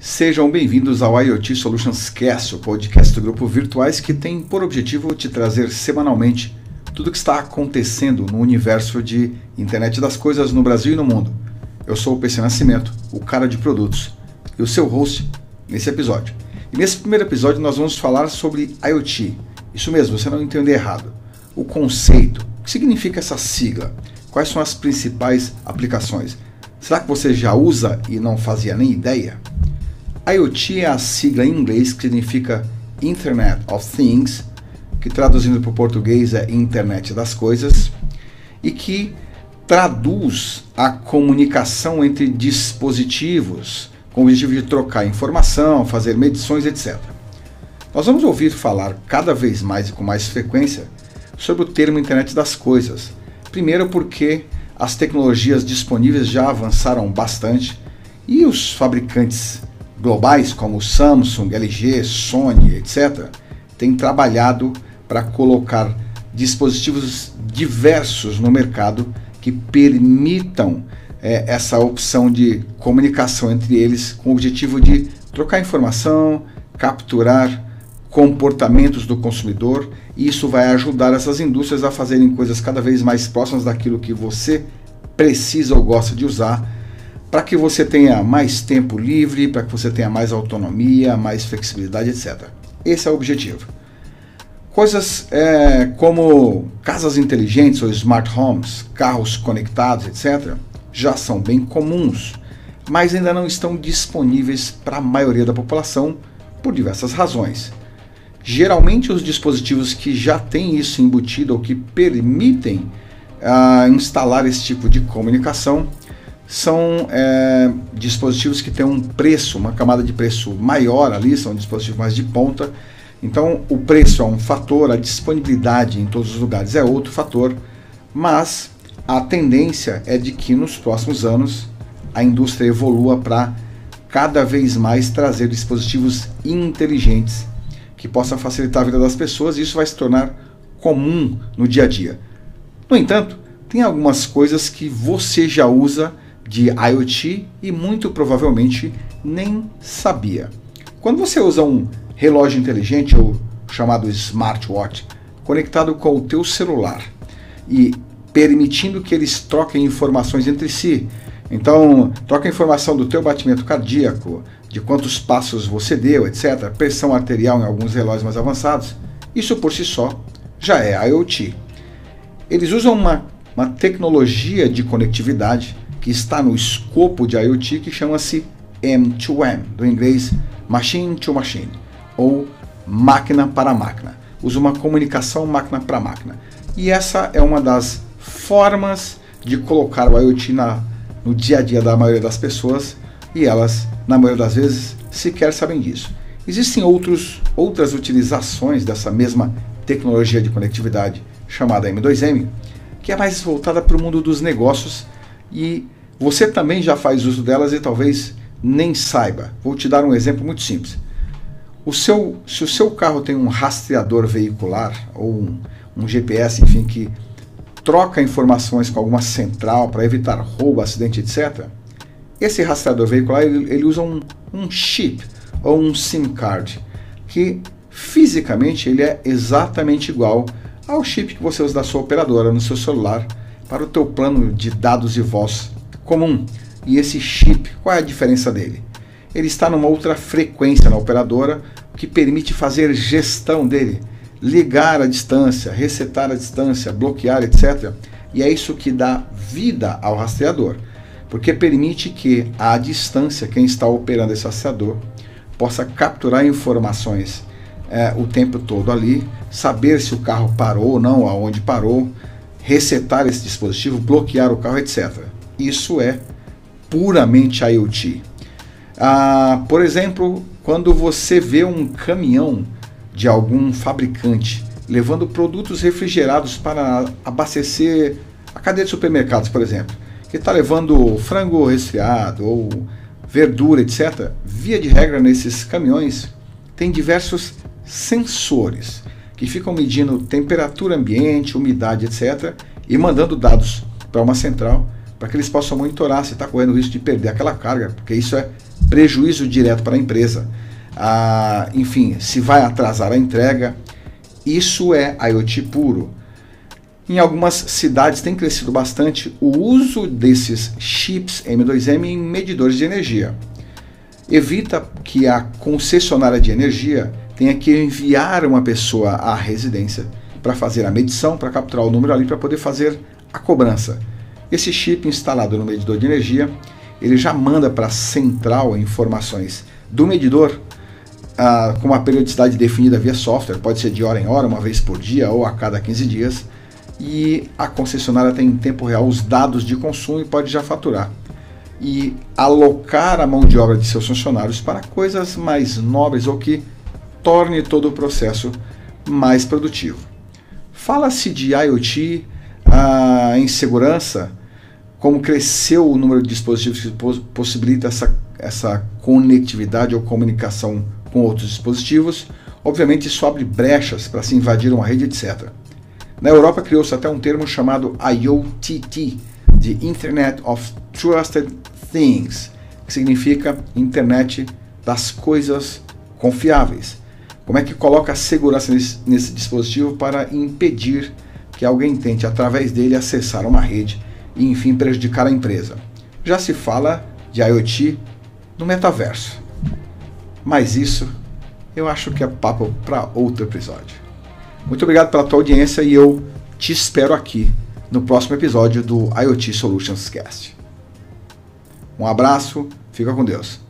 Sejam bem-vindos ao IoT Solutions Cast, o podcast do grupo Virtuais que tem por objetivo te trazer semanalmente tudo o que está acontecendo no universo de internet das coisas no Brasil e no mundo. Eu sou o PC Nascimento, o cara de produtos, e o seu host nesse episódio. E nesse primeiro episódio nós vamos falar sobre IoT. Isso mesmo, você não entendeu errado. O conceito, o que significa essa sigla? Quais são as principais aplicações? Será que você já usa e não fazia nem ideia? IoT é a sigla em inglês que significa Internet of Things, que traduzindo para o português é Internet das Coisas, e que traduz a comunicação entre dispositivos com o objetivo de trocar informação, fazer medições, etc. Nós vamos ouvir falar cada vez mais e com mais frequência sobre o termo Internet das Coisas. Primeiro, porque as tecnologias disponíveis já avançaram bastante e os fabricantes globais como Samsung, LG, Sony, etc., têm trabalhado para colocar dispositivos diversos no mercado que permitam é, essa opção de comunicação entre eles com o objetivo de trocar informação, capturar comportamentos do consumidor e isso vai ajudar essas indústrias a fazerem coisas cada vez mais próximas daquilo que você precisa ou gosta de usar para que você tenha mais tempo livre, para que você tenha mais autonomia, mais flexibilidade, etc. Esse é o objetivo. Coisas é, como casas inteligentes ou smart homes, carros conectados, etc., já são bem comuns, mas ainda não estão disponíveis para a maioria da população por diversas razões. Geralmente, os dispositivos que já têm isso embutido ou que permitem uh, instalar esse tipo de comunicação são é, dispositivos que têm um preço, uma camada de preço maior ali, são dispositivos mais de ponta. Então, o preço é um fator, a disponibilidade em todos os lugares é outro fator, mas a tendência é de que nos próximos anos a indústria evolua para cada vez mais trazer dispositivos inteligentes que possam facilitar a vida das pessoas e isso vai se tornar comum no dia a dia. No entanto, tem algumas coisas que você já usa de IoT e muito provavelmente nem sabia. Quando você usa um relógio inteligente ou chamado smartwatch conectado com o teu celular e permitindo que eles troquem informações entre si, então troca informação do teu batimento cardíaco, de quantos passos você deu, etc., pressão arterial em alguns relógios mais avançados, isso por si só já é IoT. Eles usam uma, uma tecnologia de conectividade que está no escopo de IoT que chama-se M2M, do inglês Machine to Machine, ou máquina para máquina. Usa uma comunicação máquina para máquina. E essa é uma das formas de colocar o IoT na, no dia a dia da maioria das pessoas e elas, na maioria das vezes, sequer sabem disso. Existem outros, outras utilizações dessa mesma tecnologia de conectividade chamada M2M, que é mais voltada para o mundo dos negócios e você também já faz uso delas e talvez nem saiba. Vou te dar um exemplo muito simples. O seu, se o seu carro tem um rastreador veicular ou um, um GPS, enfim, que troca informações com alguma central para evitar roubo, acidente, etc., esse rastreador veicular ele, ele usa um, um chip ou um SIM card que fisicamente ele é exatamente igual ao chip que você usa da sua operadora no seu celular para o teu plano de dados e voz comum. E esse chip, qual é a diferença dele? Ele está numa outra frequência na operadora que permite fazer gestão dele, ligar à distância, resetar à distância, bloquear, etc. E é isso que dá vida ao rastreador, porque permite que à distância quem está operando esse rastreador possa capturar informações é, o tempo todo ali, saber se o carro parou ou não, aonde parou, resetar esse dispositivo, bloquear o carro, etc. Isso é puramente IoT. Ah, por exemplo, quando você vê um caminhão de algum fabricante levando produtos refrigerados para abastecer a cadeia de supermercados, por exemplo, que está levando frango resfriado ou verdura, etc., via de regra nesses caminhões tem diversos sensores que ficam medindo temperatura ambiente, umidade, etc., e mandando dados para uma central para que eles possam monitorar se está correndo risco de perder aquela carga, porque isso é prejuízo direto para a empresa. Ah, enfim, se vai atrasar a entrega, isso é IoT puro. Em algumas cidades tem crescido bastante o uso desses chips M2M em medidores de energia. Evita que a concessionária de energia tenha que enviar uma pessoa à residência para fazer a medição, para capturar o número ali, para poder fazer a cobrança. Esse chip instalado no medidor de energia, ele já manda para a central informações do medidor ah, com uma periodicidade definida via software, pode ser de hora em hora, uma vez por dia ou a cada 15 dias e a concessionária tem em tempo real os dados de consumo e pode já faturar. E alocar a mão de obra de seus funcionários para coisas mais nobres ou que torne todo o processo mais produtivo. Fala-se de IoT ah, em segurança, como cresceu o número de dispositivos que possibilita essa, essa conectividade ou comunicação com outros dispositivos. Obviamente, isso abre brechas para se invadir uma rede, etc. Na Europa criou-se até um termo chamado IoTT, de Internet of Trusted Things, que significa Internet das coisas confiáveis. Como é que coloca a segurança nesse, nesse dispositivo para impedir que alguém tente, através dele, acessar uma rede e, enfim, prejudicar a empresa? Já se fala de IoT no metaverso. Mas isso eu acho que é papo para outro episódio. Muito obrigado pela tua audiência e eu te espero aqui no próximo episódio do IoT Solutions Cast. Um abraço, fica com Deus.